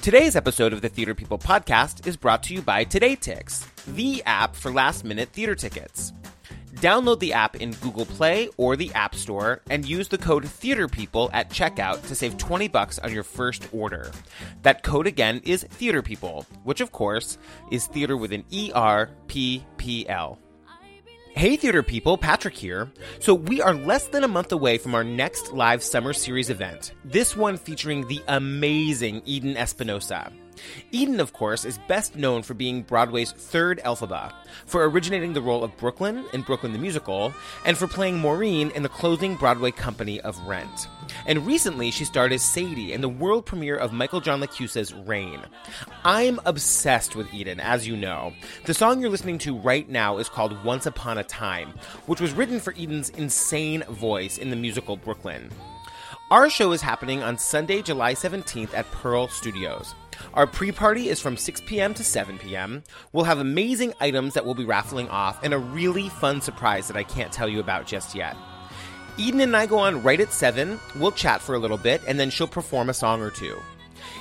Today's episode of the Theater People podcast is brought to you by TodayTix, the app for last minute theater tickets. Download the app in Google Play or the App Store and use the code TheaterPeople at checkout to save 20 bucks on your first order. That code again is TheaterPeople, which of course is theater with an E R P P L. Hey, theater people, Patrick here. So, we are less than a month away from our next live summer series event, this one featuring the amazing Eden Espinosa. Eden, of course, is best known for being Broadway's third Elphaba, for originating the role of Brooklyn in Brooklyn the Musical, and for playing Maureen in the closing Broadway company of Rent. And recently, she starred as Sadie in the world premiere of Michael John LaChiusa's Rain. I'm obsessed with Eden, as you know. The song you're listening to right now is called Once Upon a Time, which was written for Eden's insane voice in the musical Brooklyn. Our show is happening on Sunday, July 17th at Pearl Studios. Our pre party is from 6 p.m. to 7 p.m. We'll have amazing items that we'll be raffling off and a really fun surprise that I can't tell you about just yet. Eden and I go on right at 7, we'll chat for a little bit, and then she'll perform a song or two.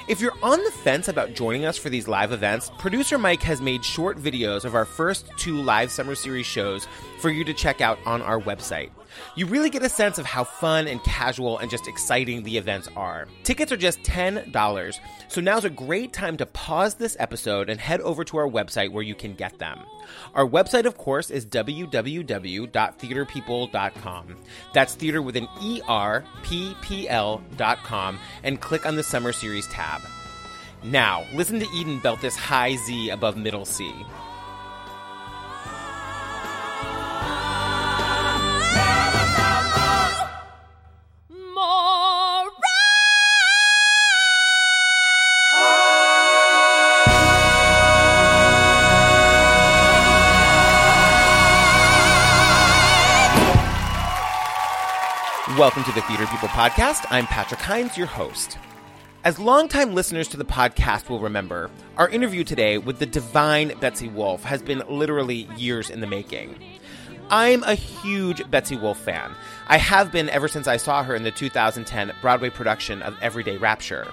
If you're on the fence about joining us for these live events, producer Mike has made short videos of our first two live summer series shows for you to check out on our website. You really get a sense of how fun and casual and just exciting the events are. Tickets are just $10, so now's a great time to pause this episode and head over to our website where you can get them. Our website, of course, is www.theaterpeople.com. That's theater with an E R P P L.com and click on the Summer Series tab. Now, listen to Eden belt this high Z above middle C. Welcome to the Theater People Podcast. I'm Patrick Hinds, your host. As longtime listeners to the podcast will remember, our interview today with the divine Betsy Wolfe has been literally years in the making. I'm a huge Betsy Wolfe fan. I have been ever since I saw her in the 2010 Broadway production of Everyday Rapture.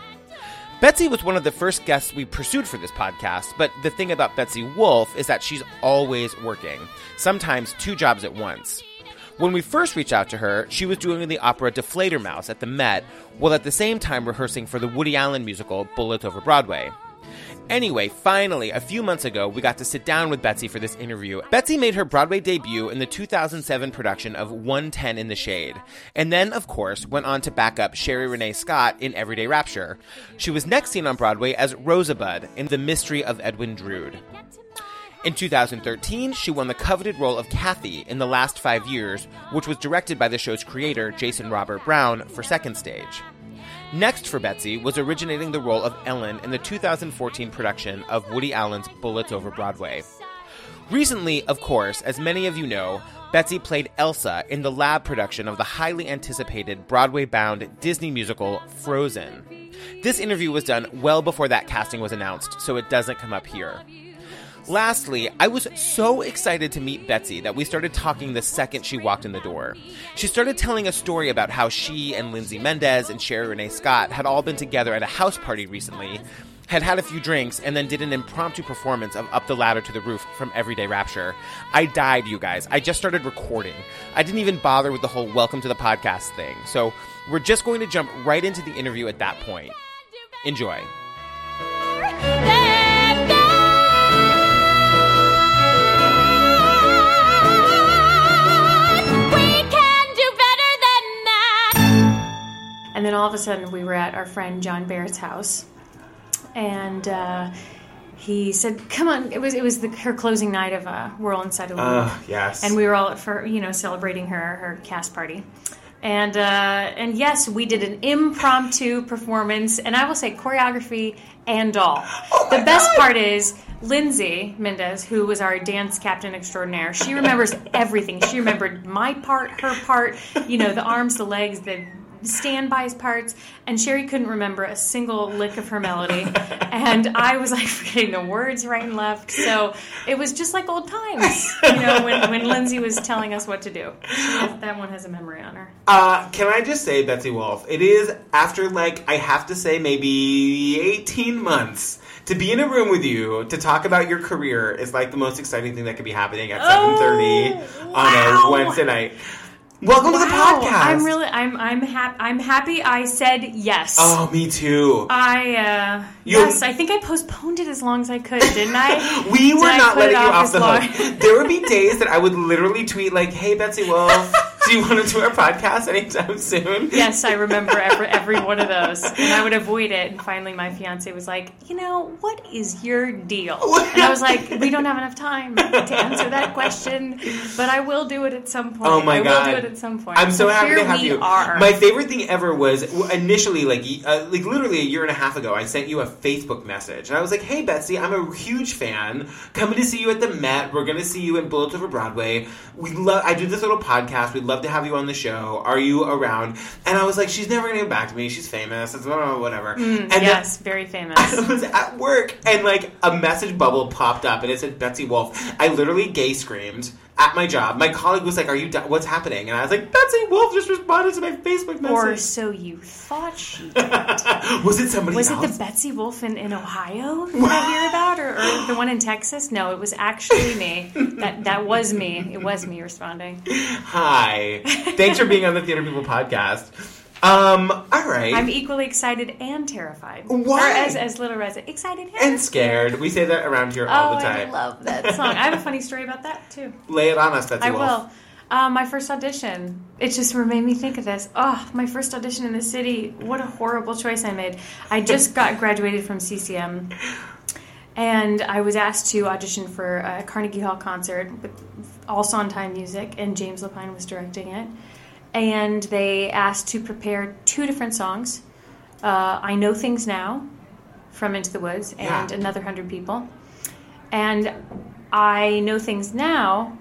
Betsy was one of the first guests we pursued for this podcast, but the thing about Betsy Wolfe is that she's always working, sometimes two jobs at once. When we first reached out to her, she was doing the opera Die Fledermaus at the Met, while at the same time rehearsing for the Woody Allen musical Bullets Over Broadway. Anyway, finally, a few months ago, we got to sit down with Betsy for this interview. Betsy made her Broadway debut in the 2007 production of 110 in the Shade, and then, of course, went on to back up Sherie Rene Scott in Everyday Rapture. She was next seen on Broadway as Rosebud in The Mystery of Edwin Drood. In 2013, she won the coveted role of Kathy in The Last Five Years, which was directed by the show's creator, Jason Robert Brown, for Second Stage. Next for Betsy was originating the role of Ellen in the 2014 production of Woody Allen's Bullets Over Broadway. Recently, of course, as many of you know, Betsy played Elsa in the lab production of the highly anticipated Broadway bound Disney musical Frozen. This interview was done well before that casting was announced, so it doesn't come up here. Lastly, I was so excited to meet Betsy that we started talking the second she walked in the door. She started telling a story about how she and Lindsay Mendez and Sherie Rene Scott had all been together at a house party recently, had had a few drinks, and then did an impromptu performance of Up the Ladder to the Roof from Everyday Rapture. I died, you guys. I just started recording. I didn't even bother with the whole welcome to the podcast thing. So we're just going to jump right into the interview at that point. Enjoy. And then all of a sudden, we were at our friend John Barrett's house, and uh, he said, "Come on!" It was it was the, her closing night of uh, Whorl Inside a Loop, Uh, yes. and we were all for you know celebrating her her cast party. And uh, and yes, we did an impromptu performance, and I will say choreography and all. the best part is Lindsay Mendez, who was our dance captain extraordinaire. She remembers everything. She remembered my part, her part, you know, the arms, the legs, the stand by his parts, and Sherie couldn't remember a single lick of her melody, and I was like forgetting the words right and left. So it was just like old times, you know, when, when Lindsay was telling us what to do. That one has a memory on her. Uh, can I just say, Betsy Wolfe, it is after like I have to say maybe eighteen months to be in a room with you to talk about your career is like the most exciting thing that could be happening at Oh, on wow. a Wednesday night. Welcome to the Wow, podcast. I'm really, I'm, I'm happy. I'm happy. I said yes. Oh, me too. I uh, You- yes, I think I postponed it as long as I could, didn't I? We Did were I not letting you off the long? hook. There would be days that I would literally tweet like, "Hey, Betsy Wolfe, do you want to do our podcast anytime soon?" Yes, I remember every, every one of those, and I would avoid it. And finally, my fiance was like, "You know, what is your deal?" And I was like, "We don't have enough time to answer that question, but I will do it at some point. Oh my I god! will do it at some point." I'm so happy here to have we you. Are. My favorite thing ever was initially, like, uh, like literally a year and a half ago, I sent you a Facebook message, and I was like, "Hey, Betsy, I'm a huge fan. Coming to see you at the Met. We're going to see you in Bullets Over Broadway. We love. I do this little podcast. We'd love to have you on the show. Are you around?" And I was like, "She's never going to get back to me. She's famous. It's blah, blah, whatever." Mm, and then- yes, very famous. I was at work and like a message bubble popped up and it said Betsy Wolfe. I literally gay screamed at my job. My colleague was like, "Are you? Di- what's happening?" And I was like, "Betsy Wolfe just responded to my Facebook message." or so you thought she did. was it somebody Was it the Betsy Wolf in, in Ohio that I hear about, or, or the one in Texas? No, it was actually me. That that was me. It was me responding. Hi, thanks for being on the Theater People podcast. Um, all right. I'm equally excited and terrified. Why? Or as, as Little Reza, excited and, and scared. We say that around here Oh, all the time. I love that song. I have a funny story about that too. Lay it on us, Betsy I Wolf. will. Uh, my first audition. It just made me think of this. Oh, my first audition in the city. What a horrible choice I made. I just got graduated from CCM, and I was asked to audition for a Carnegie Hall concert with all Sondheim music, and James Lapine was directing it. And they asked to prepare two different songs. Uh, I Know Things Now from Into the Woods and Yeah. Another Hundred People. And I Know Things Now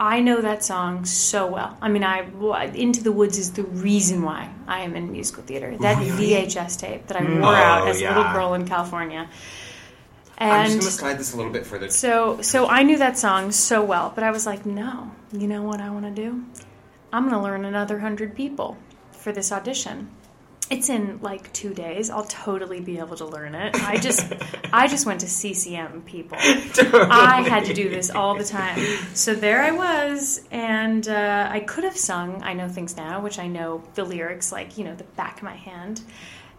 I know that song so well. I mean, I Into the Woods is the reason why I am in musical theater. That Really? VHS tape that I wore Oh, out as a little girl in California. I'm And just going to slide this a little bit further. so, so I knew that song so well, but I was like, no, you know what I want to do? I'm going to learn another hundred people for this audition. It's in like two days. I'll totally be able to learn it. I just, I just went to CCM people. I had to do this all the time. So there I was, and uh, I could have sung "I Know Things Now," which I know the lyrics like you know the back of my hand.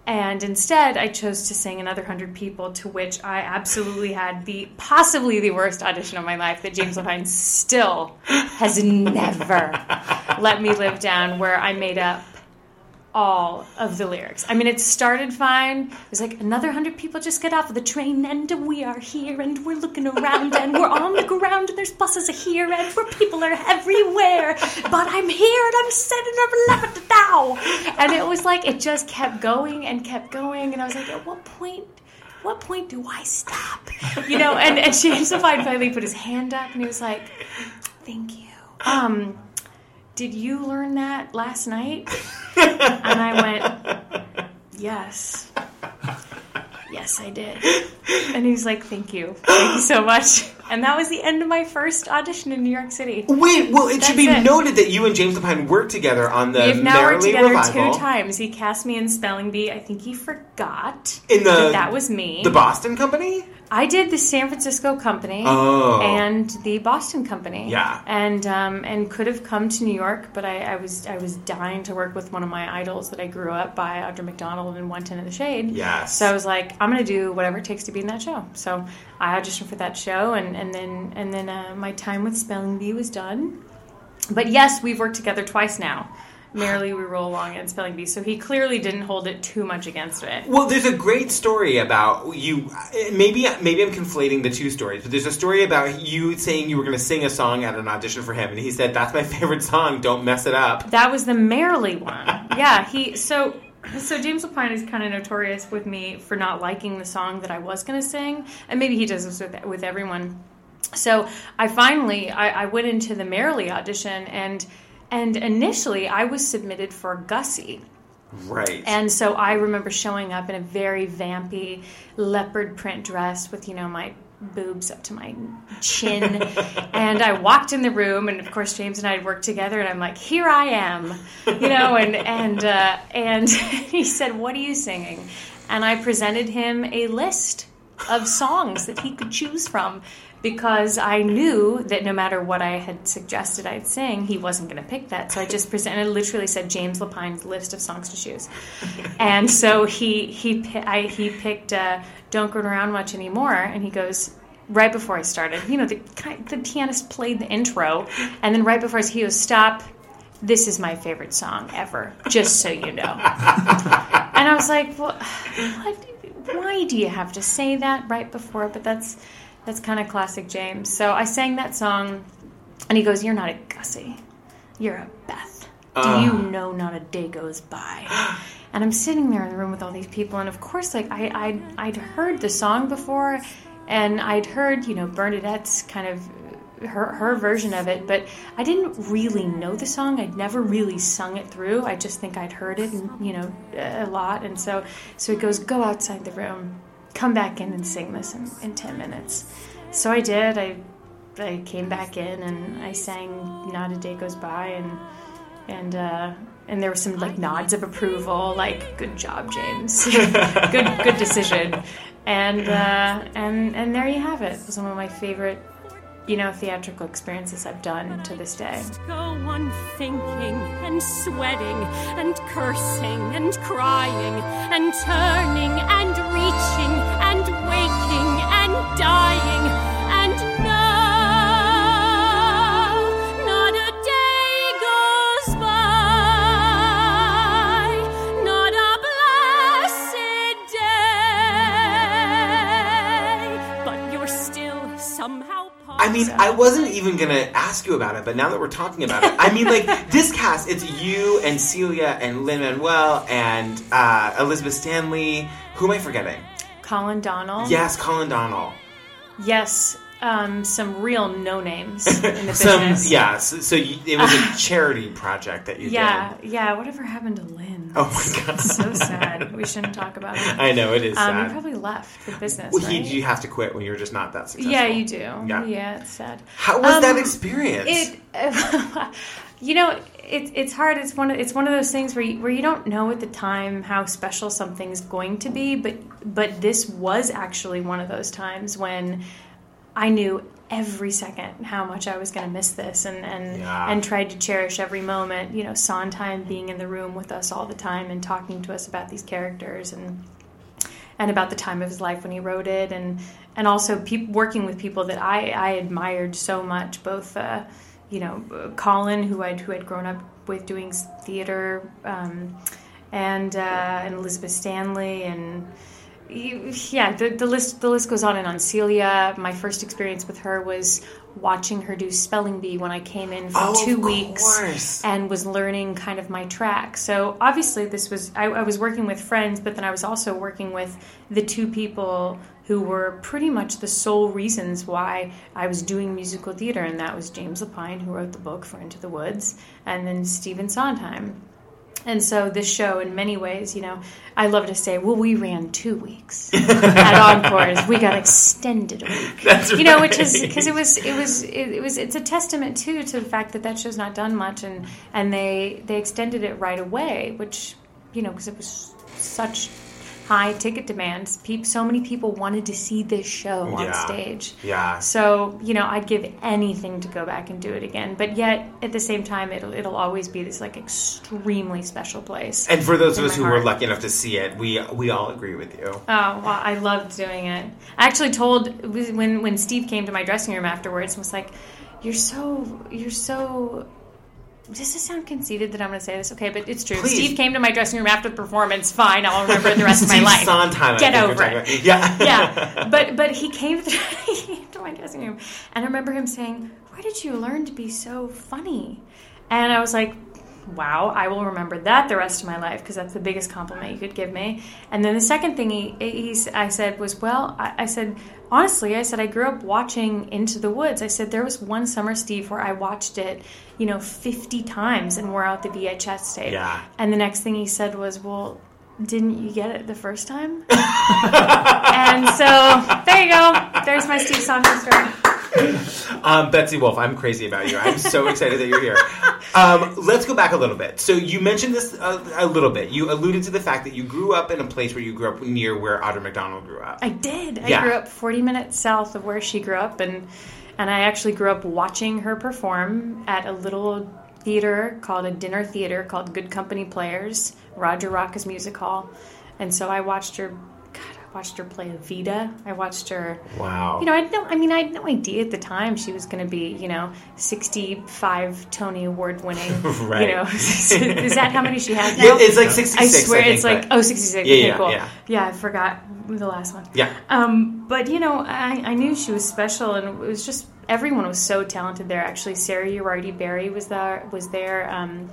And instead, I chose to sing "Another Hundred People," to which I absolutely had the possibly the worst audition of my life that James Lapine still has never let me live down. Where I made up all of the lyrics. I mean, it started fine. It was like another hundred people just get off of the train, and we are here, and we're looking around, and we're on the ground, and there's buses here, and people are everywhere. But I'm here, and I'm sitting up left now. And it was like it just kept going and kept going, and I was like, at what point? What point do I stop? You know, and, and James finally put his hand up and he was like, Thank you. Um, did you learn that last night? And I went, Yes. Yes, I did. And he's like, Thank you. Thank you so much. And that was the end of my first audition in New York City. Wait, well, it should be it. noted that you and James Lapine worked together on the We've now worked together revival two times. He cast me in Spelling Bee. I think he forgot in the that that was me. the Boston company. I did the San Francisco company Oh. and the Boston company. Yeah. and um, and could have come to New York, but I, I was I was dying to work with one of my idols that I grew up by, Audra McDonald in One Ten in the Shade. Yes. So I was like, I'm going to do whatever it takes to be in that show. So I auditioned for that show, and and then and then uh, my time with Spelling Bee was done. But yes, we've worked together twice now. Merrily we roll along and Spelling Bee. So he clearly didn't hold it too much against it. Well, there's a great story about you. Maybe maybe I'm conflating the two stories, but there's a story about you saying you were going to sing a song at an audition for him, and he said, "That's my favorite song. Don't mess it up." That was the Merrily one. yeah, he so so James Lapine is kind of notorious with me for not liking the song that I was going to sing, and maybe he does this with with everyone. So I finally I, I went into the Merrily audition and and initially I was submitted for Gussie. Right. And so I remember showing up in a very vampy leopard print dress with, you know, my boobs up to my chin. and I walked in the room, and of course James and I had worked together, and I'm like, "Here I am," you know, and and uh, and he said, "What are you singing?" And I presented him a list of songs that he could choose from because I knew that no matter what I had suggested I'd sing, he wasn't going to pick that. So I just presented, literally said James Lapine's list of songs to choose, and so he he I, he picked uh, "Don't Go Around Much Anymore," and he goes. Right before I started, you know, the the pianist played the intro, and then right before he goes, "Stop! This is my favorite song ever. Just so you know." and I was like, "Well, what? Why do you have to say that right before?" But that's that's kind of classic James. So I sang that song, and he goes, "You're not a Gussie, you're a Beth. Do Uh. you know not a day goes by?" And I'm sitting there in the room with all these people, and of course, like I, I'd, I'd heard the song before, and I'd heard, you know, Bernadette's kind of her her version of it, but I didn't really know the song. I'd never really sung it through. I just think I'd heard it, and you know, a lot. And so, so he goes, "Go outside the room, come back in and sing this in, in ten minutes." So I did. I I came back in and I sang "Not a Day Goes By" and and uh, and there were some like nods of approval, like "Good job, James. good good decision." And uh, and and there you have it. It was one of my favorite, you know, theatrical experiences I've done to this day. Go on thinking and sweating and cursing and crying and turning and reaching and waking and dying I mean, I wasn't even gonna ask you about it, but now that we're talking about it, I mean, like this cast, it's you and Celia and Lin Manuel and uh, Elizabeth Stanley. Who am I forgetting? Colin Donnell. Yes, Colin Donnell. Yes. Um, some real no names in the Some, business. yeah. So, so you, it was a charity project that you Yeah, did. yeah. Yeah. Whatever happened to Lynn? Oh my god. so sad. We shouldn't talk about it. I know it is Um, sad. probably left the business. Well, he, right? you have to quit when you're just not that successful. yeah, you do. Yeah. Yeah, it's sad. How was Um, that experience? It, you know, it's it's hard. It's one of it's one of those things where you, where you don't know at the time how special something's going to be, but but this was actually one of those times when I knew every second how much I was going to miss this, and and Yeah. and tried to cherish every moment. You know, Sondheim being in the room with us all the time and talking to us about these characters and and about the time of his life when he wrote it, and and also peop working with people that I, I admired so much, both uh, you know Colin, who I'd who had grown up with doing theater, um, and uh, and Elizabeth Stanley, and yeah, the, the list the list goes on and on. Celia, my first experience with her was watching her do spelling bee when I came in for Oh, two weeks and was learning kind of my track. So obviously, this was I, I was working with friends, but then I was also working with the two people who were pretty much the sole reasons why I was doing musical theater, and that was James Lapine, who wrote the book for Into the Woods, and then Stephen Sondheim. And so this show, in many ways, you know, I love to say, well, we ran two weeks at Encores. We got extended a week. That's you know, which is because it was it was it, it was it's a testament too to the fact that that show's not done much, and and they they extended it right away, which you know because it was such high ticket demands. So many people wanted to see this show on Yeah. stage. Yeah. So you know, I'd give anything to go back and do it again. But yet, at the same time, it'll it'll always be this like extremely special place. and for those of us who were lucky enough to see it, we we all agree with you. Oh, well, I loved doing it. I actually told when when Steve came to my dressing room afterwards and was like, "You're so you're so." Does this sound conceited that I'm going to say this? Okay, but it's true. Please. Steve came to my dressing room after the performance. Fine, I'll remember it the rest of my life. Sondheim, Get over it. Yeah. yeah, but but he came, to, he came to my dressing room, and I remember him saying, "Where did you learn to be so funny?" And I was like, wow, I will remember that the rest of my life because that's the biggest compliment you could give me. And then the second thing he, he I said was, well, I, I said, honestly, I said, I grew up watching Into the Woods. I said, there was one summer, Steve, where I watched it, you know, 50 times and wore out the VHS tape. Yeah. And the next thing he said was, well, didn't you get it the first time? and so there you go. There's my Steve Saunders story. Um, Betsy Wolfe, I'm crazy about you. I'm so excited that you're here. Um, let's go back a little bit. So you mentioned this a, a, little bit. You alluded to the fact that you grew up in a place where you grew up near where Audra McDonald grew up. I did. Yeah. I grew up 40 minutes south of where she grew up, and and I actually grew up watching her perform at a little theater called a dinner theater called Good Company Players, Roger Rocka's Music Hall, and so I watched her. I watched her play Evita. I watched her. Wow. You know, I had no. I mean, I had no idea at the time she was going to be, you know, sixty-five Tony Award winning. Right. You know, is that how many she has now? Yeah, it's like 66. I swear think, it's like oh 66. Yeah, okay, yeah, cool. yeah. Yeah, I forgot the last one. Yeah. Um, but you know, I, I knew she was special, and it was just everyone was so talented there. Actually, Sarah Uriarte Berry was there. Was there. Um,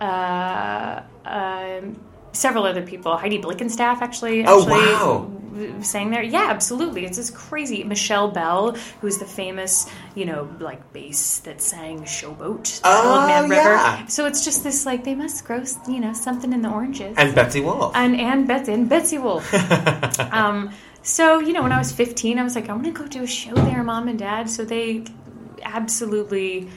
uh, um, several other people. Heidi Blickenstaff actually. Oh, actually wow. w- Sang there, yeah, absolutely. It's just crazy. Michel Bell, who's the famous, you know, like bass that sang "Showboat," the Oh, Old Man River. yeah. So it's just this, like, they must grow, you know, something in the oranges And Betsy Wolfe. and and Betsy and Betsy Wolfe. um, so you know, when I was 15, I was like, I want to go do a show there, mom and dad. So they absolutely,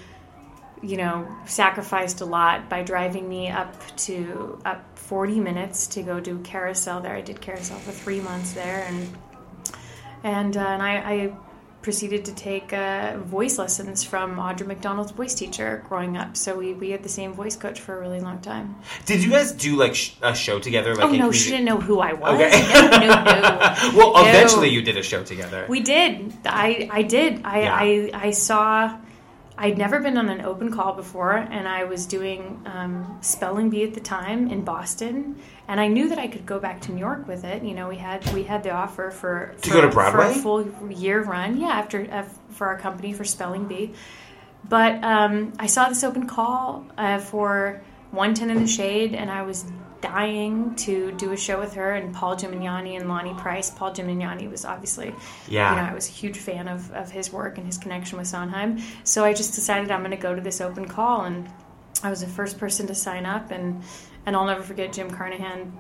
you know, sacrificed a lot by driving me up to up 40 minutes to go do carousel there. I did carousel for three months there, and and uh, and I. I proceeded to take uh, voice lessons from Audra McDonald's voice teacher growing up. So we, we had the same voice coach for a really long time. Did you guys do like sh- a show together? Like Oh no, she didn't know who I was. Okay. No, no, no. well, No. eventually you did a show together. We did. I I did. I Yeah. I, I saw. I'd never been on an open call before, and I was doing um, spelling bee at the time in Boston, and I knew that I could go back to New York with it. You know, we had we had the offer for To for, go to for Broadway? a full year run. Yeah, after uh, for our company for spelling bee. But um, I saw this open call uh, for 110 in the Shade, and I was dying to do a show with her and Paul Gemignani and Lonny Price. Paul Gemignani was obviously, Yeah. you know, I was a huge fan of, of his work and his connection with Sondheim. So I just decided I'm going to go to this open call, and I was the first person to sign up, and and I'll never forget Jim Carnahan.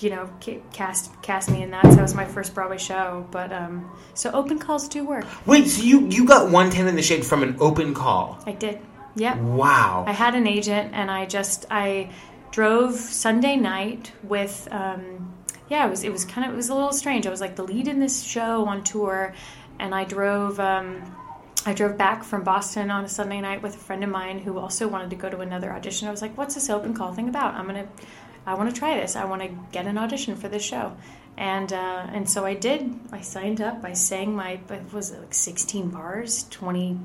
You know, cast cast me in that. So that was my first Broadway show. But um, so open calls do work. Wait, so you you got 110 in the shade from an open call? I did. Yeah. Wow. I had an agent, and I just I drove Sunday night with. Um, yeah, it was it was kind of it was a little strange. I was like the lead in this show on tour, and I drove. Um, I drove back from Boston on a Sunday night with a friend of mine who also wanted to go to another audition. I was like, "What's this open call thing about? I'm gonna, I want to try this. I want to get an audition for this show." And uh, and so I did. I signed up. I sang my what was it like 16 bars, 20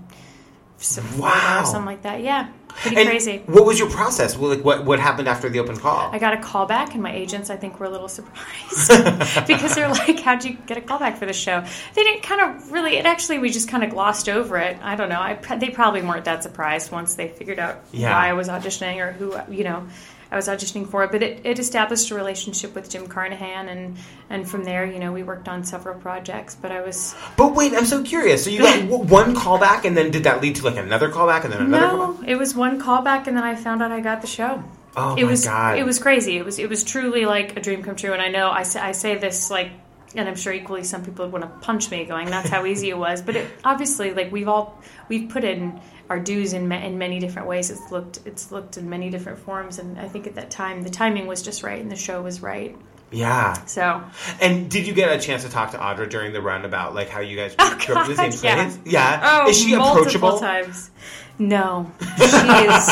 Wow. wow. something like that. Yeah, pretty And crazy. What was your process? Well, like, what what happened after the open call? I got a call back, and my agents, I think, were a little surprised because they're like, "How'd you get a call back for the show?" They didn't kind of really. It actually, we just kind of glossed over it. I don't know. I, they probably weren't that surprised once they figured out Yeah. why I was auditioning or who you know I was auditioning for. It, but it, it established a relationship with Jim Carnahan, and and from there, you know, we worked on several projects. But I was but wait, I'm so curious. So you got one callback, and then did that lead to like another callback, and then another? no, callback? it was one callback, and then I found out I got the show. Oh it my was god! it was crazy. It was it was truly like a dream come true. And I know I say, I say this like, and I'm sure equally some people would want to punch me, going, "That's how easy it was." But it, obviously, like we've all we've put in our dues in ma- in many different ways. It's looked it's looked in many different forms, and I think at that time the timing was just right and the show was right. yeah. So And did you get a chance to talk to Audra during the run about like how you guys Oh, up the same God, yeah. place? Yeah. oh, Is she multiple approachable? times. No, she is.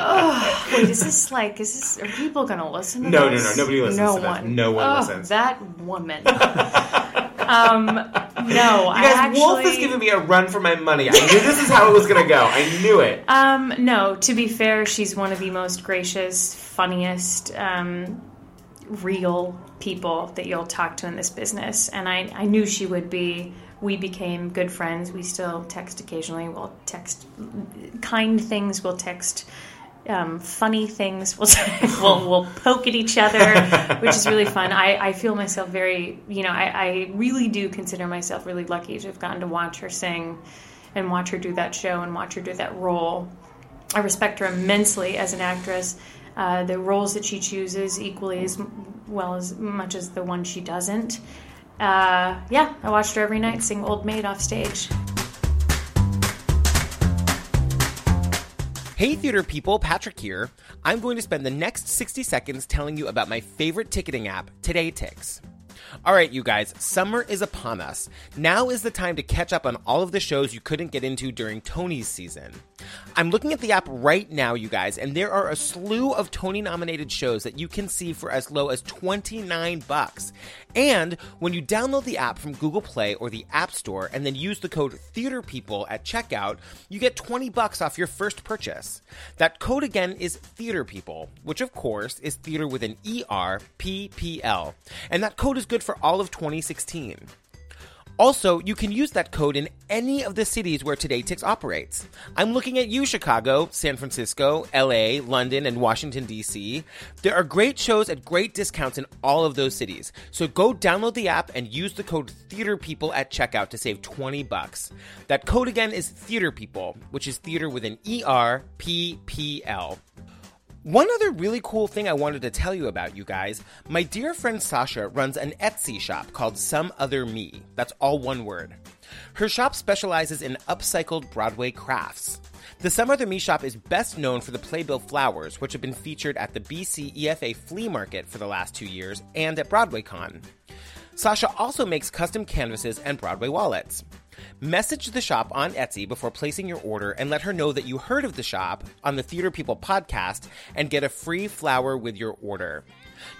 oh, wait, is this like? Is this? Are people gonna listen to No, no, this? no, nobody listens No to one. No one Oh, listens. That woman. um, no, I You guys, actually. Wolfe is giving me a run for my money. I knew this is how it was going to go. I knew it. Um, no, to be fair, she's one of the most gracious, funniest, um, real people that you'll talk to in this business. And I, I knew she would be. We became good friends. We still text occasionally. We'll text kind things. We'll text um, funny things. We'll, we'll we'll poke at each other, which is really fun. I, I feel myself very, you know, I, I really do consider myself really lucky to have gotten to watch her sing and watch her do that show and watch her do that role. I respect her immensely as an actress. Uh, the roles that she chooses equally as well as much as the one she doesn't. Uh, yeah, I watched her every night sing Old Maid off stage. Hey, theater people, Patrick here. I'm going to spend the next 60 seconds telling you about my favorite ticketing app, TodayTix. All right, you guys, summer is upon us. Now is the time to catch up on all of the shows you couldn't get into during Tony's season. I'm looking at the app right now, you guys, and there are a slew of Tony nominated shows that you can see for as low as 29 bucks. And when you download the app from Google Play or the App Store and then use the code THEATERPEOPLE at checkout, you get 20 bucks off your first purchase. That code again is Theater People, which of course is theater with an E R P P L. And that code is good for all of 2016. Also, you can use that code in any of the cities where TodayTix operates. I'm looking at you, Chicago, San Francisco, LA, London, and Washington, D.C. There are great shows at great discounts in all of those cities. So go download the app and use the code THEATERPEOPLE at checkout to save 20 bucks. That code again is THEATERPEOPLE, which is theater with an E R P P L. One other really cool thing I wanted to tell you about, you guys. My dear friend Sasha runs an Etsy shop called Some Other Me. That's all one word. Her shop specializes in upcycled Broadway crafts. The Some Other Me shop is best known for the playbill flowers, which have been featured at the BC EFA flea market for the last two years and at BroadwayCon. Sasha also makes custom canvases and Broadway wallets. Message the shop on Etsy before placing your order and let her know that you heard of the shop on the Theater People podcast and get a free flower with your order.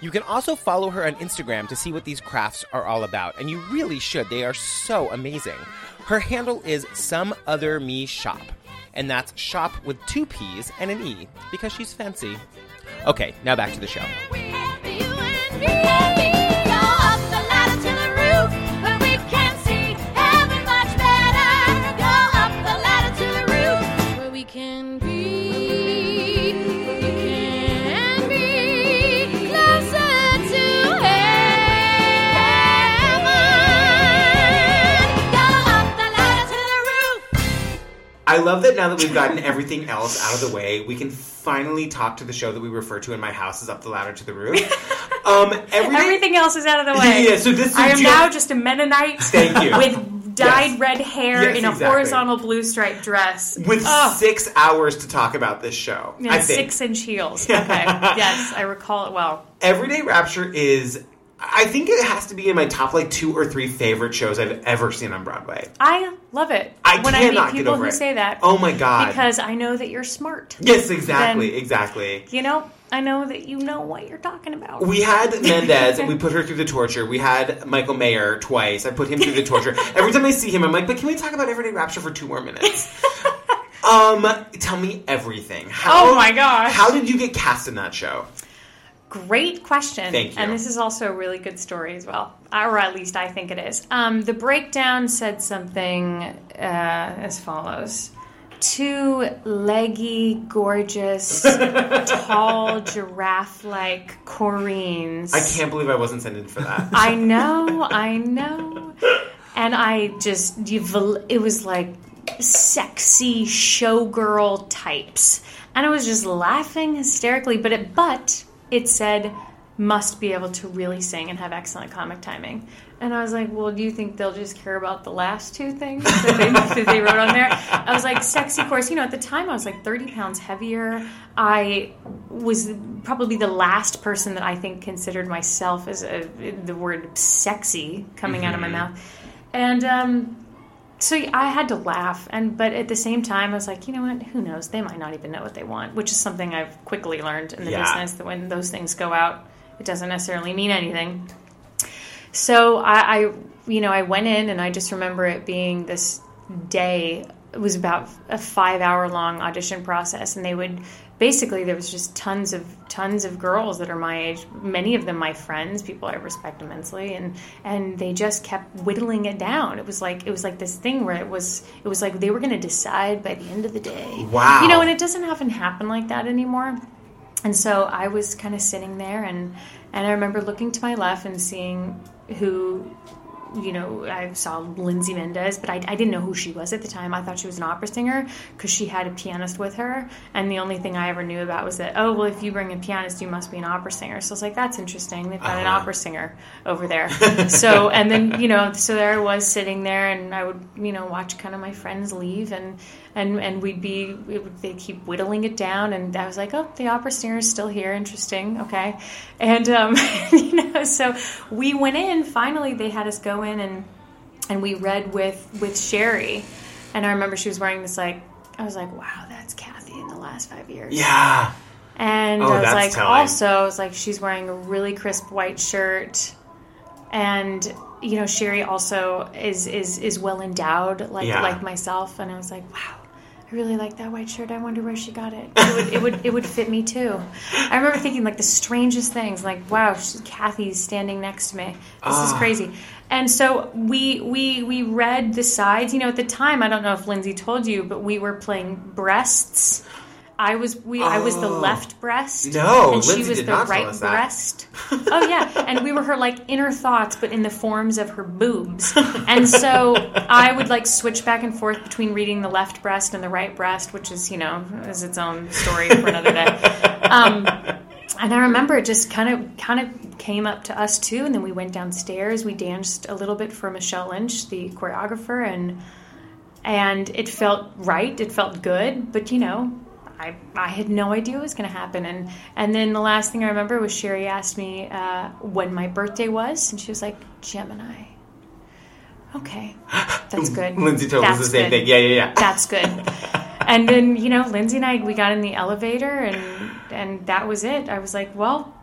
You can also follow her on Instagram to see what these crafts are all about, and you really should. They are so amazing. Her handle is Some Other Me Shop, and that's shop with two P's and an E because she's fancy. Okay, now back to the show. I love that now that we've gotten everything else out of the way, we can finally talk to the show that we refer to in my house is up the ladder to the roof. Um, everything, Everything else is out of the way. Yeah, so this I am now just a Mennonite Thank you. with dyed Yes. red hair Yes, in a exactly. horizontal blue striped dress. with Oh. six hours to talk about this show. Yeah, I think six inch heels. Okay. yes, I recall it well. Everyday Rapture is. I think it has to be in my top like two or three favorite shows I've ever seen on Broadway. I love it. I when I cannot meet get people over who it. say that. Oh my God. Because I know that you're smart. Yes, exactly, Then- exactly. You know, I know that you know what you're talking about. We had Mendez and we put her through the torture. We had Michael Mayer twice. I put him through the torture. Every time I see him, I'm like, but can we talk about Everyday Rapture for two more minutes? um, tell me everything. How, Oh my gosh. How did you get cast in that show? Great question. Thank you. And this is also a really good story as well, or at least I think it is. Um, the breakdown said something uh, as follows. Two leggy, gorgeous, tall, giraffe like chorines. I can't believe I wasn't sent in for that. I know, I know. And I just, it was like sexy showgirl types. And I was just laughing hysterically, but it, but it said, must be able to really sing and have excellent comic timing. And I was like, well, do you think they'll just care about the last two things that they, that they wrote on there? I was like, sexy course. You know, at the time I was like 30 pounds heavier. I was probably the last person that I think considered myself as a, the word sexy coming out of my mouth. And, um, so I had to laugh, and but at the same time, I was like, you know what? Who knows? They might not even know what they want, which is something I've quickly learned in the Yeah. business that when those things go out, it doesn't necessarily mean anything. So I, I, you know, I went in, and I just remember it being this day. It was about a five-hour long audition process, and they would basically there was just tons of tons of girls that are my age many of them my friends people i respect immensely and and they just kept whittling it down. It was like it was like this thing where it was it was like they were going to decide by the end of the day. Wow. you know and it doesn't often happen like that anymore. And so i was kind of sitting there and and i remember looking to my left and seeing who you know, I saw Lindsay Mendez, but I, I didn't know who she was at the time. I thought she was an opera singer because she had a pianist with her. And the only thing I ever knew about was that, oh, well, if you bring a pianist, you must be an opera singer. So I was like, that's interesting. They've got an Uh-huh. opera singer over there. so, and then, you know, so there I was sitting there and I would, you know, watch kind of my friends leave and, and, and we'd be, they keep whittling it down. And I was like, oh, the opera singer is still here. Interesting. Okay. And, um, you know, so we went in, finally, they had us go in and, and we read with, with Sherie. And I remember she was wearing this, like, I was like, wow, that's Kathy in the last five years. Yeah. And Oh, I was like, telling. also, I was like, she's wearing a really crisp white shirt, and you know, Sherie also is is is well endowed, like Yeah. like myself. And I was like, wow. I really like that white shirt. I wonder where she got it. It would, it would, it would fit me too. I remember thinking like the strangest things, like wow, Kathy's standing next to me. This is Ah. crazy. And so we we we read the sides. You know, at the time, I don't know if Lindsay told you, but we were playing breasts. I was we I was the Oh. left breast. No, and she Lindsay was the right breast. Oh yeah, and we were her like inner thoughts, but in the forms of her boobs. And so I would like switch back and forth between reading the left breast and the right breast, which is you know is its own story for another day. Um, and I remember it just kind of kind of came up to us too, and then we went downstairs. We danced a little bit for Michelle Lynch, the choreographer, and and it felt right. It felt good, but you know, I I had no idea what was going to happen. And and then the last thing I remember was Sherie asked me uh, when my birthday was, and she was like Gemini. Okay, that's good. Lindsay told us the That's same good. thing. Yeah, yeah, yeah. That's good. And then you know, Lindsay and I we got in the elevator, and and that was it. I was like, well.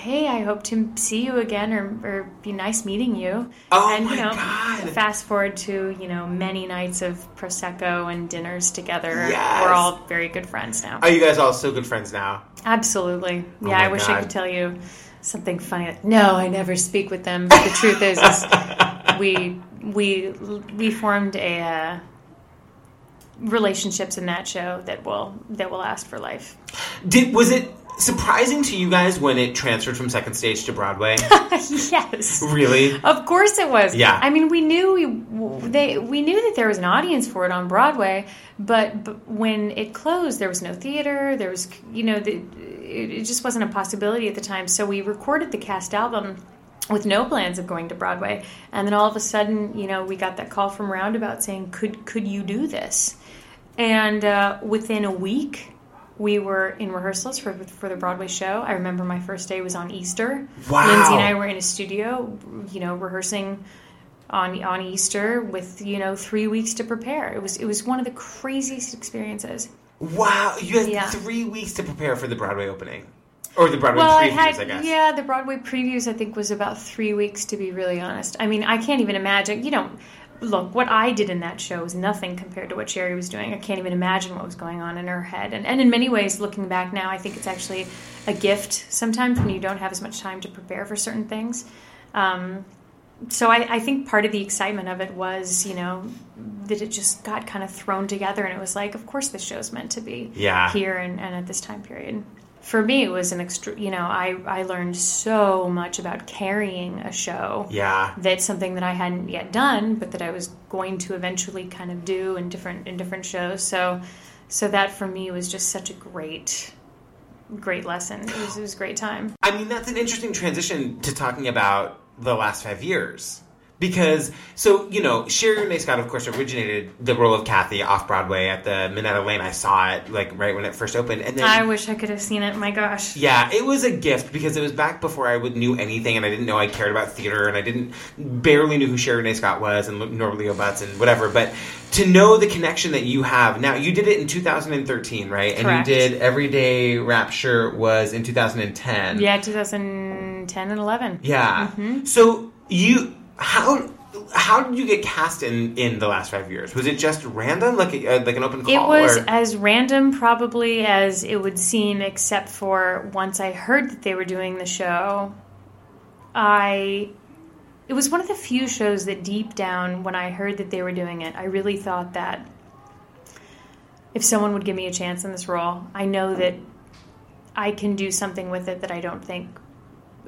Hey, I hope to see you again, or, or be nice meeting you. Oh and my you know, God. fast forward to you know many nights of prosecco and dinners together. Yes. We're all very good friends now. Are you guys all still good friends now? Absolutely. Yeah, Oh my I wish God. I could tell you something funny. No, I never speak with them. But the truth is, is we we we formed a uh, relationships in that show that will that will last for life. Did was it surprising to you guys when it transferred from second stage to Broadway? yes. really? Of course it was. Yeah. I mean, we knew we they we knew that there was an audience for it on Broadway, but, but when it closed, there was no theater. There was, you know, the, it, it just wasn't a possibility at the time. So we recorded the cast album with no plans of going to Broadway, and then all of a sudden, you know, we got that call from Roundabout saying, "Could could you do this?" And uh, within a week. We were in rehearsals for for the Broadway show. I remember my first day was on Easter. Wow. Lindsay and I were in a studio, you know, rehearsing on on Easter with you know three weeks to prepare. It was it was one of the craziest experiences. Wow, you had Yeah. three weeks to prepare for the Broadway opening. Or the Broadway Well, I previews, had I guess. yeah, the Broadway previews I think was about three weeks to be really honest. I mean, I can't even imagine. You know, look, what I did in that show was nothing compared to what Sherie was doing. I can't even imagine what was going on in her head. And and in many ways, looking back now, I think it's actually a gift sometimes when you don't have as much time to prepare for certain things. Um, so I, I think part of the excitement of it was, you know, that it just got kind of thrown together, and it was like, of course, this show's meant to be Yeah. here and, and at this time period. For me, it was an extra. You know, I I learned so much about carrying a show. Yeah. That's something that I hadn't yet done, but that I was going to eventually kind of do in different in different shows. So, so that for me was just such a great, great lesson. It was, it was a great time. I mean, that's an interesting transition to talking about the last five years. Because, so, you know, Sherie Rene Scott, of course, originated the role of Kathy off Broadway at the Minetta Lane. I saw it, like, right when it first opened. And then. I wish I could have seen it. My gosh. Yeah, it was a gift because it was back before I would knew anything, and I didn't know I cared about theater, and I didn't barely knew who Sherie Rene Scott was, and Norbert Leo Butz, and whatever. But to know the connection that you have now, you did it in 2013, right? And you did Everyday Rapture was in 2010. Yeah, 2010 and 11. Yeah. Mm-hmm. So you how how did you get cast in in the last five years? Was it just random, like a, uh, like an open call? It was or- as random, probably, as it would seem, except for once I heard that they were doing the show, I. It was one of the few shows that deep down, when I heard that they were doing it, I really thought that if someone would give me a chance in this role, I know that I can do something with it that I don't think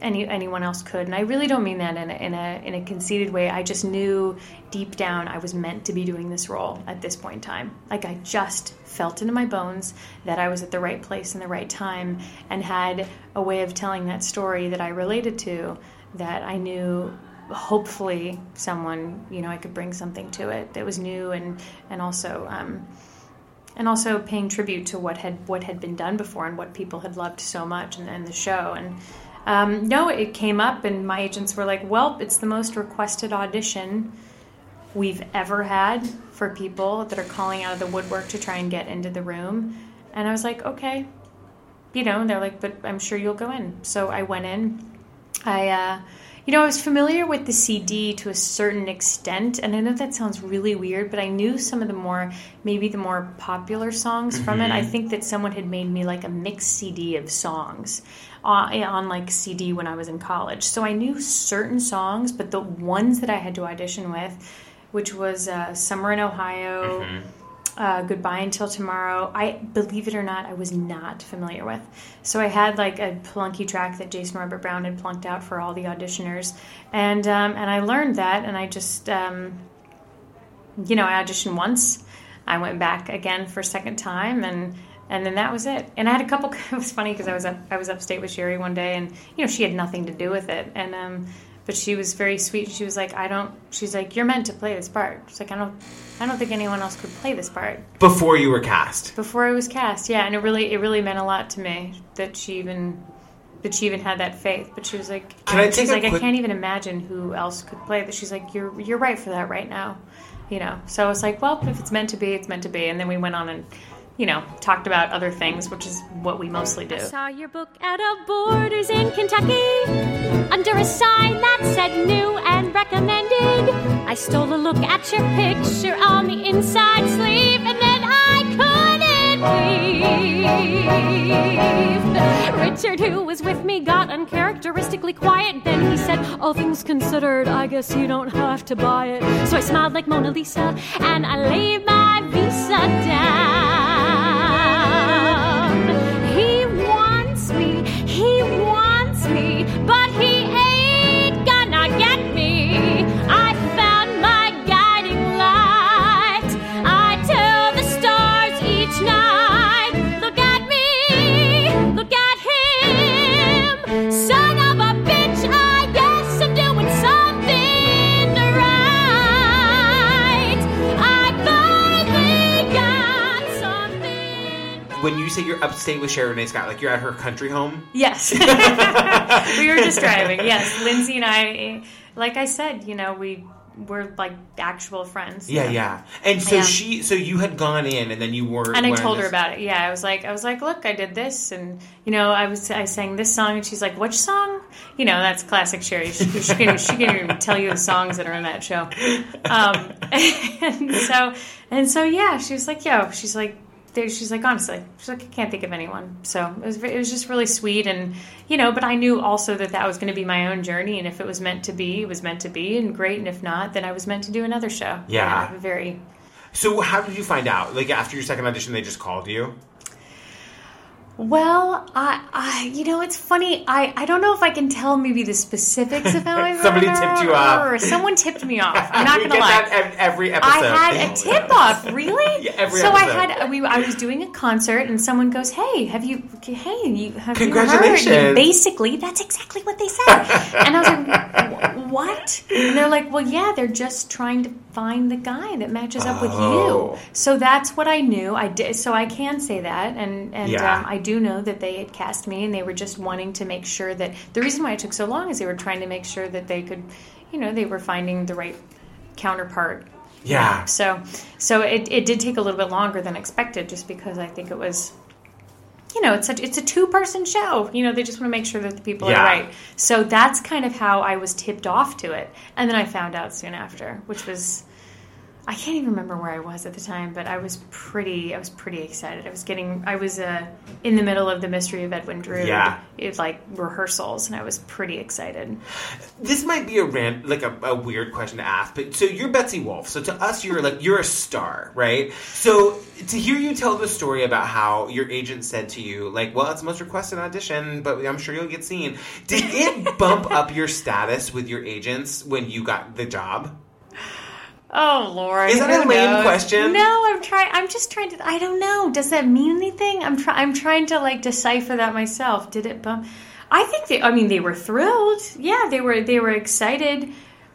any anyone else could. And I really don't mean that in a, in a in a conceited way. I just knew deep down I was meant to be doing this role at this point in time. Like I just felt into my bones that I was at the right place in the right time and had a way of telling that story that I related to that I knew hopefully someone you know I could bring something to it that was new and and also um, and also paying tribute to what had what had been done before and what people had loved so much and, and the show and um, no it came up and my agents were like well it's the most requested audition we've ever had for people that are calling out of the woodwork to try and get into the room. And i was like okay. You know they're like but i'm sure you'll go in. So i went in. I uh, you know, I was familiar with the CD to a certain extent, and I know that sounds really weird, but I knew some of the more, maybe the more popular songs from it. I mm-hmm. think that someone had made me like a mixed CD of songs uh, on, on like CD when I was in college. So I knew certain songs, but the ones that I had to audition with, which was uh, Summer in Ohio mm-hmm. Uh, Goodbye Until Tomorrow, I believe it or not, I was not familiar with. So I had like a plunky track that Jason Robert Brown had plunked out for all the auditioners, and um, and I learned that, and I just um, you know I auditioned once, I went back again for a second time, and and then that was it. And I had a couple. It was funny because I was up I was upstate with Sherie one day, and you know she had nothing to do with it, and um, but she was very sweet. She was like, I don't. She's like, you're meant to play this part. She's like, I don't. I don't think anyone else could play this part before you were cast. before I was cast. Yeah, and it really, it really meant a lot to me that she even, that she even had that faith. But she was like, Can I she's take like, I can't even imagine who else could play this. She's like, you're, you're right for that right now, you know. So I was like, well, if it's meant to be, it's meant to be. And then we went on and, you know, talked about other things, which is what we mostly do. Saw your book at a Borders in Kentucky under a sign that said new and recommended. I stole a look at your picture on the inside sleeve, and then I couldn't leave. Richard, who was with me, got uncharacteristically quiet. Then he said, All things considered, I guess you don't have to buy it. So I smiled like Mona Lisa, and I laid my visa down. Me, say you're upstate with Sherie Rene Scott, like you're at her country home. Yes. we were just driving. Yes. Lindsay and I, like I said, you know, we were like actual friends. Yeah, yeah. And so Yeah. she, so you had gone in, and then you were. And I told her about it. Yeah, I was like, I was like, look, I did this, and you know, I was, I sang this song, and she's like, which song? You know, that's classic Sherie. She, she can, she can even tell you the songs that are in that show. Um, and so, and so, yeah, she was like, yo, she's like, there, she's like, honestly, she's like, I can't think of anyone. So it was, it was just really sweet, and you know, but I knew also that that was going to be my own journey, and if it was meant to be, it was meant to be, and great, and if not, then I was meant to do another show. Yeah. very. So how did you find out? Like after your second audition, they just called you. Well, I, I, you know, it's funny. I, I don't know if I can tell maybe the specifics of how I Somebody tipped you off. or someone tipped me off. I'm not gonna get lie. that ev- every episode. I had a tip off, really. Yeah, every so I had we I was doing a concert and someone goes, "Hey, have you? Hey, you have Congratulations. you heard?" Basically, that's exactly what they said. and I was like, "What?" And they're like, "Well, yeah, they're just trying to find the guy that matches up with Oh. you." So that's what I knew. I did. So I can say that, and and Yeah. um, I do know that they had cast me, and they were just wanting to make sure that the reason why it took so long is they were trying to make sure that they could, you know, they were finding the right counterpart Yeah. so, so it, it did take a little bit longer than expected, just because I think it was, you know, it's a it's a two person show. You know, they just want to make sure that the people Yeah. are right. So that's kind of how I was tipped off to it, and then I found out soon after, which was. I can't even remember where I was at the time, but I was pretty. I was pretty excited. I was getting. I was uh, in the middle of the mystery of Edwin Drood. Yeah. It was like rehearsals, and I was pretty excited. This might be a rant, like a, a weird question to ask, but so you're Betsy Wolfe. So to us, you're like you're a star, right? So to hear you tell the story about how your agent said to you, like, "Well, it's the most requested audition, but I'm sure you'll get seen." Did it bump up your status with your agents when you got the job? Oh Lord, Is that a lame knows? question? No, I'm trying. I'm just trying to. I don't know. Does that mean anything? I'm trying. I'm trying to like decipher that myself. Did it bump? I think they. I mean, they were thrilled. Yeah, they were. They were excited.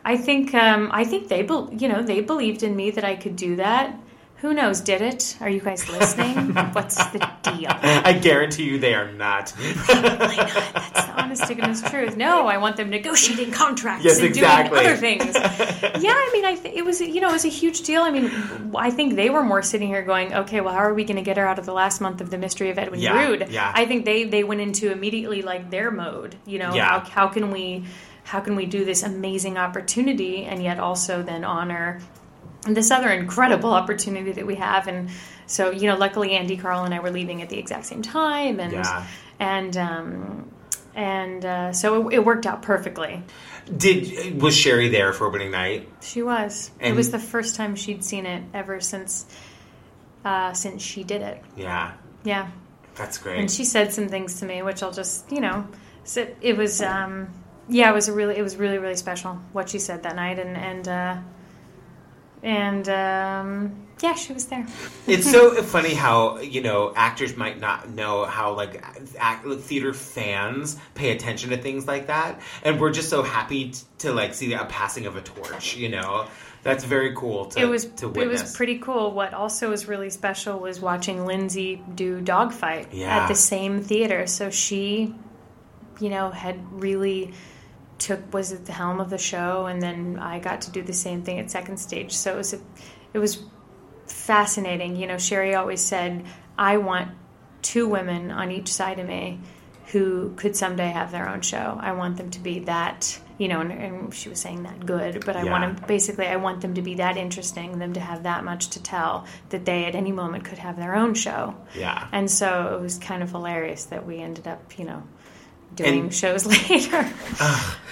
I think. Um, I think they. bel You know, they believed in me that I could do that. Who knows? Did it? Are you guys listening? What's the deal? I guarantee you, they are not. Probably not. That's the honest to goodness truth. No, I want them negotiating contracts Yes, and exactly. doing other things. Yeah, I mean, I th- it was you know it was a huge deal. I mean, I think they were more sitting here going, okay, well, how are we going to get her out of the last month of the mystery of Edwin Yeah, Drood? yeah. I think they they went into immediately like their mode. You know, Yeah. how how can we how can we do this amazing opportunity and yet also then honor this other incredible opportunity that we have. And so you know luckily andy Karl and i were leaving at the exact same time. And Yeah. and um and uh, so it, it worked out perfectly. Did was Sherie there for opening night? she was. And- it was the first time she'd seen it ever since uh since she did it. Yeah, yeah. That's great. and she said some things to me which i'll just you know it was um yeah it was a really it was really really special what she said that night. And and uh and um yeah she was there It's so funny how you know actors might not know how like act, theater fans pay attention to things like that, and we're just so happy t- to like see a passing of a torch. You know, that's very cool. To, it was to it was pretty cool. What also was really special was watching Lindsay do Dogfight Yeah. at the same theater. So she, you know, had really took was at the helm of the show, and then I got to do the same thing at second stage. So it was a, it was fascinating. You know, Sherie always said, "I want two women on each side of me." Who could someday have their own show? I want them to be that, you know, and, and she was saying that good, but I Yeah. want them basically I want them to be that interesting, them to have that much to tell that they at any moment could have their own show. Yeah. And so it was kind of hilarious that we ended up, you know, doing And- shows later.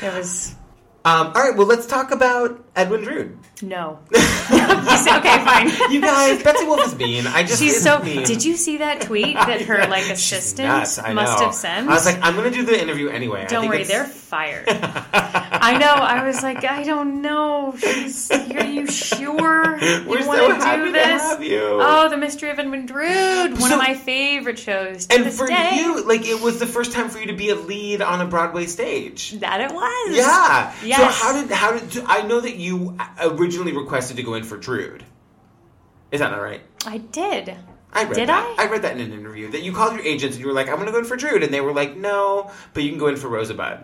it was Um, all right, well, let's talk about Edwin Drood. no. Said- okay, fine. You guys, Betsy Wolfe is mean. I just She's so. mean. Did you see that tweet that her like assistant Nuts, must know. have sent? I was like, I'm going to do the interview anyway. Don't think worry, they're fired. I know. I was like, I don't know. She's, are you sure you We're want so to happy do to this? have you. Oh, The Mystery of Edwin Drood, one So- of my favorite shows to And for day. you, like, it was the first time for you to be a lead on a Broadway stage. that it was. Yeah. So how did how did I know that you originally requested to go in for Drood? Is that not right? I did. I read Did that. I? read that in an interview that you called your agents and you were like, "I'm going to go in for Drood," and they were like, "No, but you can go in for Rosebud."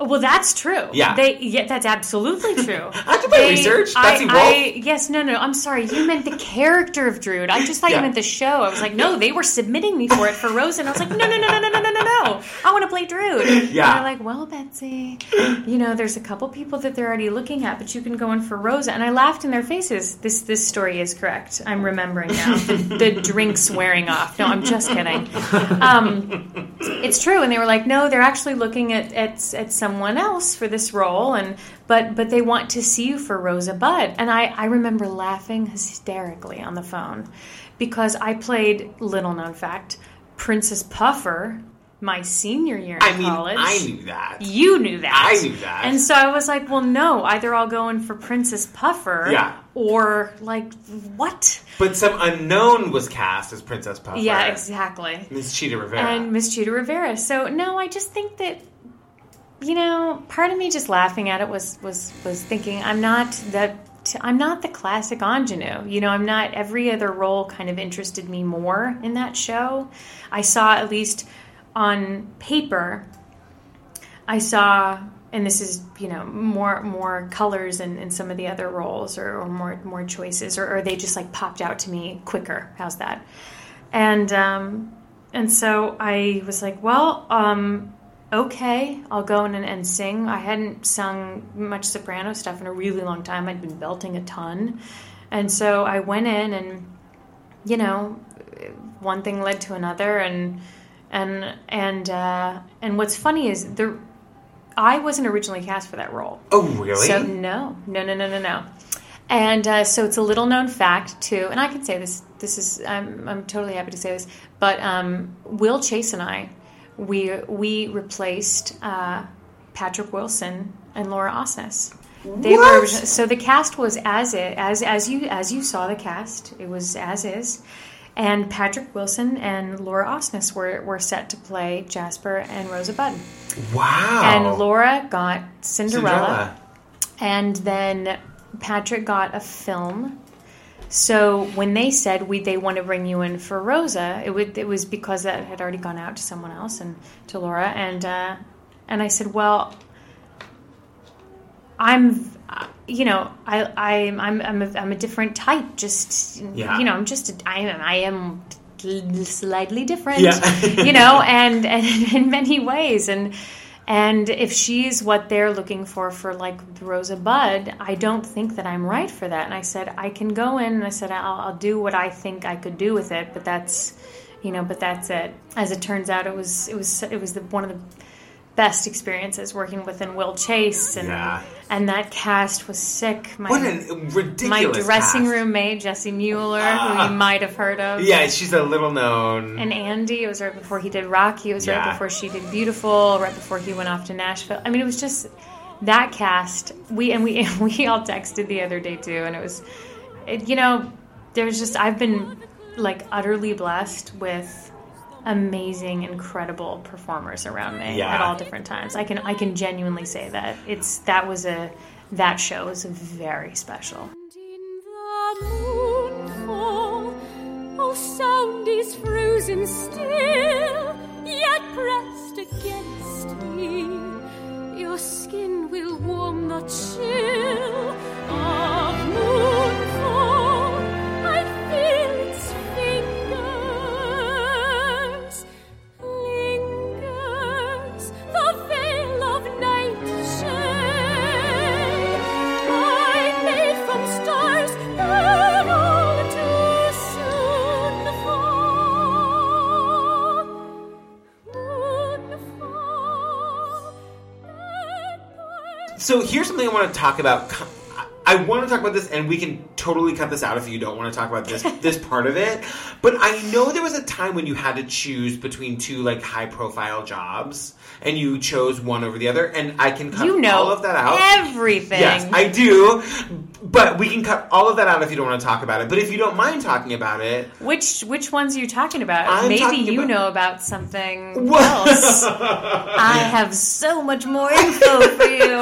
Well, that's true. Yeah. they. Yeah, that's absolutely true. I did my research. I, Betsy I- Wolfe. yes, no, no. I'm sorry. You meant the character of Drood. I just thought Yeah. you meant the show. I was like, no, they were submitting me for it for Rose, and I was like, no, no, no, no, no, no, no, no, no. I want to play Drood. Yeah. And they're like, well, Betsy, you know, there's a couple people that they're already looking at, but you can go in for Rosa. And I laughed in their faces. This this story is correct. I'm remembering now. The, the drinks wearing off. No, I'm just kidding. Um, it's true and they were like no they're actually looking at, at at someone else for this role and but but they want to see you for rosa bud and i i remember laughing hysterically on the phone because i played little known fact princess puffer my senior year in I mean, college I knew that. you knew that. I knew that. And so I was like, well, no, either I'll go in for Princess Puffer Yeah. or like, what? But some unknown was cast as Princess Puffer. Yeah, exactly. Miss Chita Rivera. and Miss Chita Rivera. So no, I just think that you know, part of me just laughing at it was was was thinking I'm not the I'm not the classic ingenue. You know, I'm not every other role kind of interested me more in that show. I saw at least on paper I saw and this is you know more more colors in, in some of the other roles or, or more more choices or, or they just like popped out to me quicker how's that and um, and so I was like, well, um, okay, I'll go in and, and sing. I hadn't sung much soprano stuff in a really long time. I'd been belting a ton. And so I went in and, you know, one thing led to another and and and uh, and what's funny is there I wasn't originally cast for that role. Oh, really? So no, no, no, no, no, no. And uh, so it's a little known fact too, and I can say this. This is I'm I'm totally happy to say this, but um, Will Chase and I, we we replaced uh, Patrick Wilson and Laura Osnes. They What? were so the cast was as it as as you as you saw the cast. It was as is. And Patrick Wilson and Laura Osnes were, were set to play Jasper and Rosa Bud. wow. And Laura got Cinderella, Cinderella. and then Patrick got a film. So when they said we they want to bring you in for Rosa, it would it was because that had already gone out to someone else and to Laura and uh, and I said, well, I'm, you know, I I'm I'm I'm a, I'm a different type. Just Yeah. you know, I'm just a, I am I am slightly different. Yeah. you know, and and in many ways and. And if she's what they're looking for for like Rosa Bud, I don't think that I'm right for that. And I said I can go in and I said I'll, I'll do what I think I could do with it, but that's, you know, but that's it. As it turns out, it was it was it was the, one of the best experiences working with in Will Chase and Yeah. and that cast was sick. My, what a ridiculous my dressing cast. room mate Jessie Mueller, who Ah. you might have heard of. Yeah, she's a little known. And Andy, it was right before he did Rocky. It was Yeah. right before she did Beautiful. Right before he went off to Nashville. I mean, it was just that cast. We and we and we all texted the other day too, and it was, it, you know, there's just I've been like utterly blessed with amazing, incredible performers around me Yeah. at all different times. I can I can genuinely say that it's that was a that show was very special. And in the moonfall, all sound is frozen still, yet pressed against me, your skin will warm the chill of moonfall. So here's something I want to talk about. I want to talk about this, and we can totally cut this out if you don't want to talk about this this part of it. But I know there was a time when you had to choose between two like high profile jobs, and you chose one over the other. And I can cut You know all of that out. everything. Yes, I do. But we can cut all of that out if you don't want to talk about it. But if you don't mind talking about it, Which which ones are you talking about? I'm Maybe talking you about- know about something What? else. I have so much more info for you.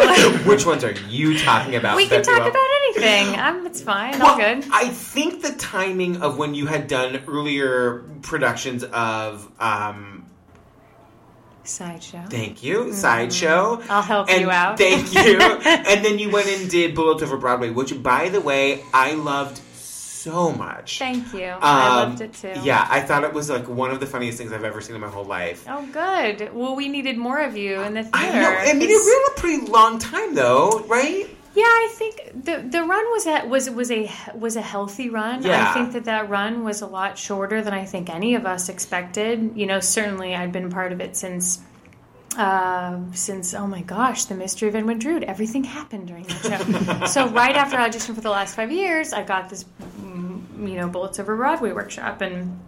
which ones are you talking about? we can talk about anything. Um, it's fine. Well, All good. I think the timing of when you had done earlier productions of um, Sideshow. Thank you, Sideshow. Mm-hmm. I'll help and you out. Thank you. and then you went and did Bullet Over Broadway, which, by the way, I loved so much. Thank you. I Um, loved it too. Yeah, I thought it was like one of the funniest things I've ever seen in my whole life. Oh, good. Well, we needed more of you in the theater. I know. I mean, it ran a pretty long time, though, right? Yeah, I think the the run was a, was was a was a healthy run. Yeah. I think that that run was a lot shorter than I think any of us expected. You know, certainly I'd been part of it since. Uh, since oh my gosh, the mystery of Edwin Drood, everything happened during that show. so right after I auditioned for the last five years, I got this, mm, you know, Bullets Over Broadway workshop, and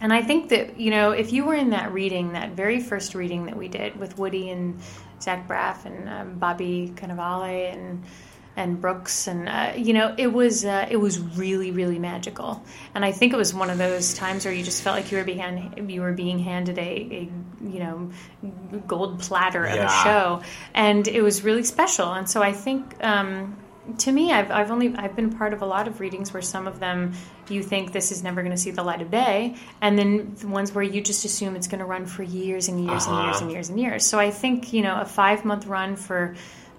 and I think that, you know, if you were in that reading, that very first reading that we did with Woody and Zach Braff and um, Bobby Cannavale and and Brooks and uh, you know it was uh, it was really really magical. And I think it was one of those times where you just felt like you were being you were being handed a, a you know gold platter of Yeah. a show. And it was really special. And so I think um, to me I've, I've only I've been part of a lot of readings where some of them you think this is never going to see the light of day. And then the ones where you just assume it's going to run for years and years and years Uh-huh. and years and years. So I think you know a five month run for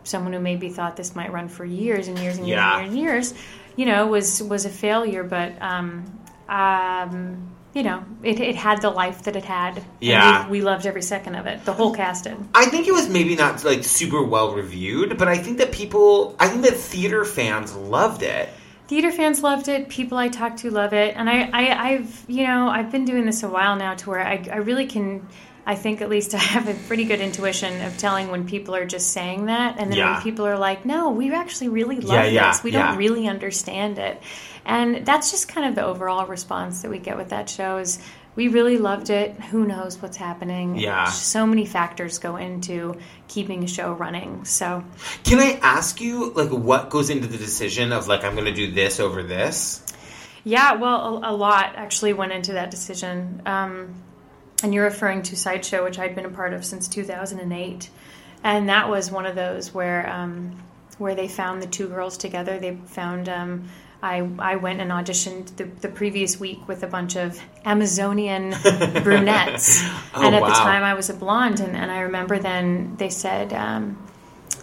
someone who maybe thought this might run for years and years and years Yeah. and years and years you know was was a failure but um, um, you know, it, it had the life that it had. And Yeah. we, we loved every second of it. The whole cast did. I think it was maybe not like super well reviewed, but I think that people, I think that theater fans loved it. Theater fans loved it. People I talked to love it, and I, I, I've, you know, I've been doing this a while now, to where I, I really can. I think at least I have a pretty good intuition of telling when people are just saying that, and then Yeah. when people are like, "No, we actually really love Yeah, yeah, this. We don't really understand it," and that's just kind of the overall response that we get with that show. Is we really loved it. Who knows what's happening? Yeah. so many factors go into keeping a show running. So Can I ask you, like, what goes into the decision of, like, I'm going to do this over this? Yeah, well, a, a lot actually went into that decision. Um, and you're referring to Sideshow, which I'd been a part of since 2008, and that was one of those where um, where they found the two girls together. They found. Um, I, I went and auditioned the, the previous week with a bunch of Amazonian brunettes. Oh, and at the time I was a blonde. And, and I remember then they said, um,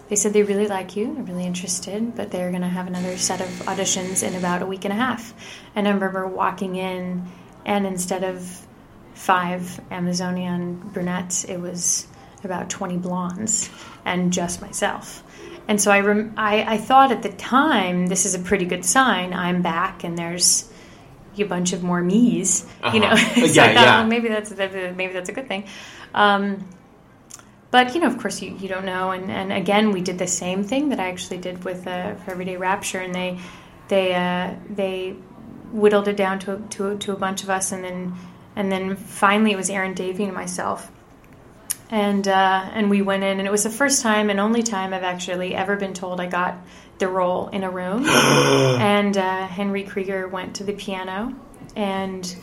they said they really like you, they're really interested, but they're going to have another set of auditions in about a week and a half. And I remember walking in, and instead of five Amazonian brunettes, it was about 20 blondes and just myself. And so I, rem- I, I thought at the time, this is a pretty good sign. I'm back, and there's a bunch of more me's, you know. Uh-huh. so Yeah, I thought, yeah. well, maybe that's maybe that's a good thing. Um, but you know, of course, you, you don't know. And, and again, we did the same thing that I actually did with uh, for Everyday Rapture, and they they uh, they whittled it down to to to a bunch of us, and then and then finally it was Erin Davie and myself, and uh, and we went in, and it was the first time and only time I've actually ever been told I got the role in a room, and uh, Henry Krieger went to the piano and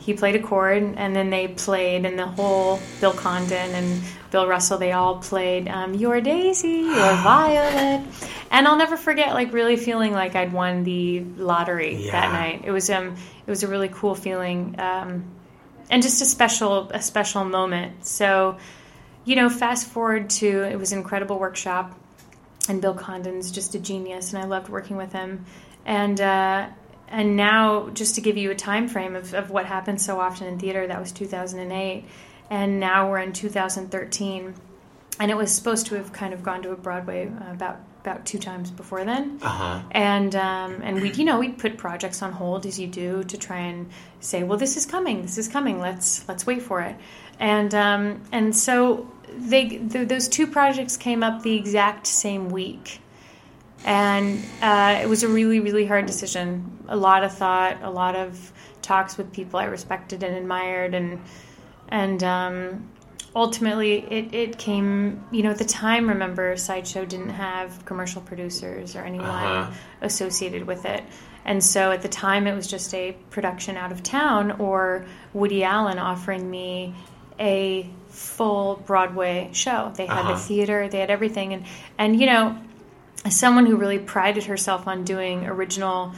he played a chord and then they played and the whole bill condon and bill russell they all played um, your daisy your violet. And i'll never forget like really feeling like i'd won the lottery Yeah. that night. It was um it was a really cool feeling. Um, and just a special a special moment so you know fast forward to it was an incredible workshop and Bill Condon's just a genius, and I loved working with him. And uh, and now, just to give you a time frame of, of what happens so often in theater, that was 2008, and now we're in 2013, and it was supposed to have kind of gone to a Broadway uh, about about two times before then. Uh huh. And um, and we you know we'd put projects on hold as you do to try and say well this is coming this is coming let's let's wait for it and um, and so they th- those two projects came up the exact same week and uh, it was a really really hard decision a lot of thought a lot of talks with people I respected and admired and and um, ultimately it, it came you know at the time remember sideshow didn't have commercial producers or anyone Uh-huh. associated with it and so at the time it was just a production out of town or woody allen offering me a full broadway show they had Uh-huh. the theater they had everything and and you know as someone who really prided herself on doing original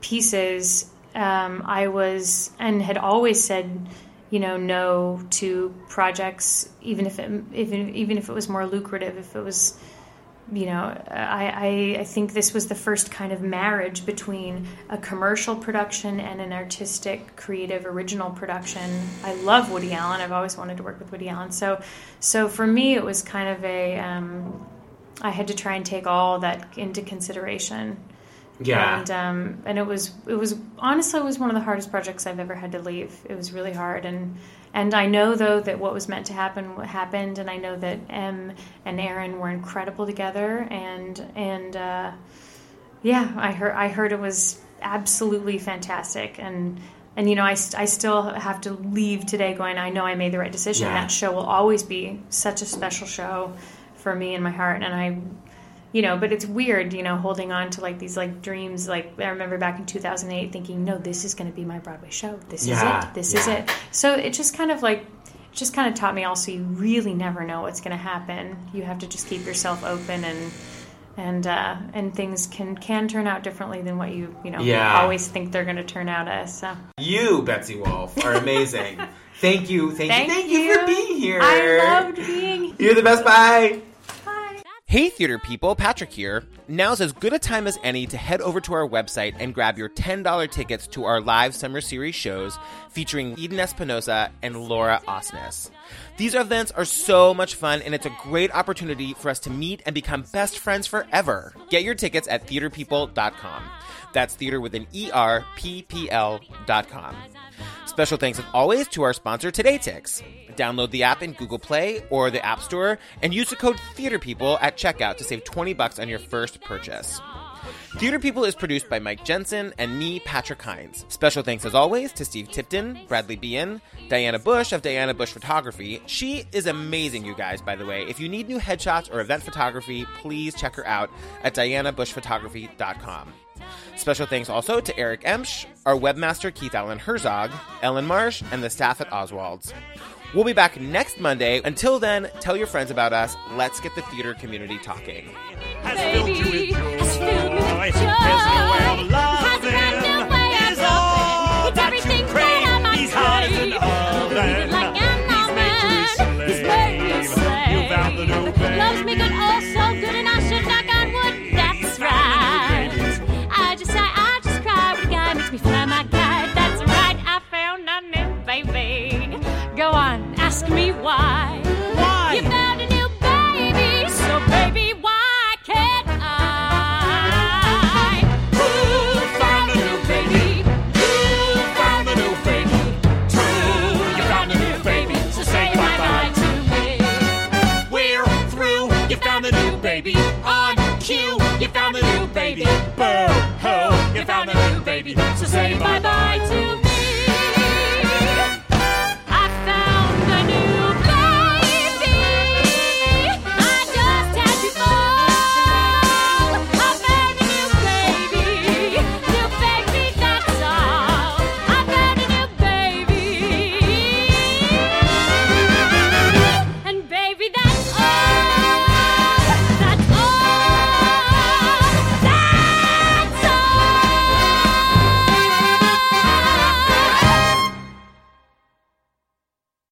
pieces, um, I was and had always said, you know, no to projects, even if it even even if it was more lucrative, if it was, you know, I, I I think this was the first kind of marriage between a commercial production and an artistic, creative, original production. I love Woody Allen. I've always wanted to work with Woody Allen. So so for me, it was kind of a um, I had to try and take all that into consideration. Yeah. And um, and it was it was honestly it was one of the hardest projects I've ever had to leave. It was really hard and and I know though that what was meant to happen happened and I know that Em and Erin were incredible together and and uh, yeah I heard I heard it was absolutely fantastic and and you know I, I still have to leave today going I know I made the right decision Yeah. that show will always be such a special show for me in my heart and I you know but it's weird you know holding on to like these like dreams like i remember back in 2008 thinking no this is going to be my broadway show this Yeah, is it this is it so it just kind of like it just kind of taught me also you really never know what's going to happen you have to just keep yourself open and and uh, and things can can turn out differently than what you you know Yeah. always think they're going to turn out as so You, Betsy Wolfe, are amazing. thank you, thank, thank you, thank you for being here. i loved being Here. You're the best. Bye. Hey, theater people, Patrick here. Now's as good a time as any to head over to our website and grab your $10 tickets to our live summer series shows featuring Eden Espinosa and Laura Osnes. These events are so much fun, and it's a great opportunity for us to meet and become best friends forever. Get your tickets at theaterpeople.com. That's theater with an E R P P L dot com. Special thanks as always to our sponsor, TodayTix. Download the app in Google Play or the App Store and use the code TheaterPeople at checkout to save 20 bucks on your first purchase. Theater People is produced by Mike Jensen and me, Patrick Hinds. Special thanks as always to Steve Tipton, Bradley Bean, Diana Bush of Diana Bush Photography. She is amazing, you guys, by the way. If you need new headshots or event photography, please check her out at dianabushphotography.com. Special thanks also to Eric Emsch, our webmaster Keith Allen Herzog, Ellen Marsh, and the staff at Oswald's. We'll be back next Monday. Until then, tell your friends about us. Let's get the theater community talking.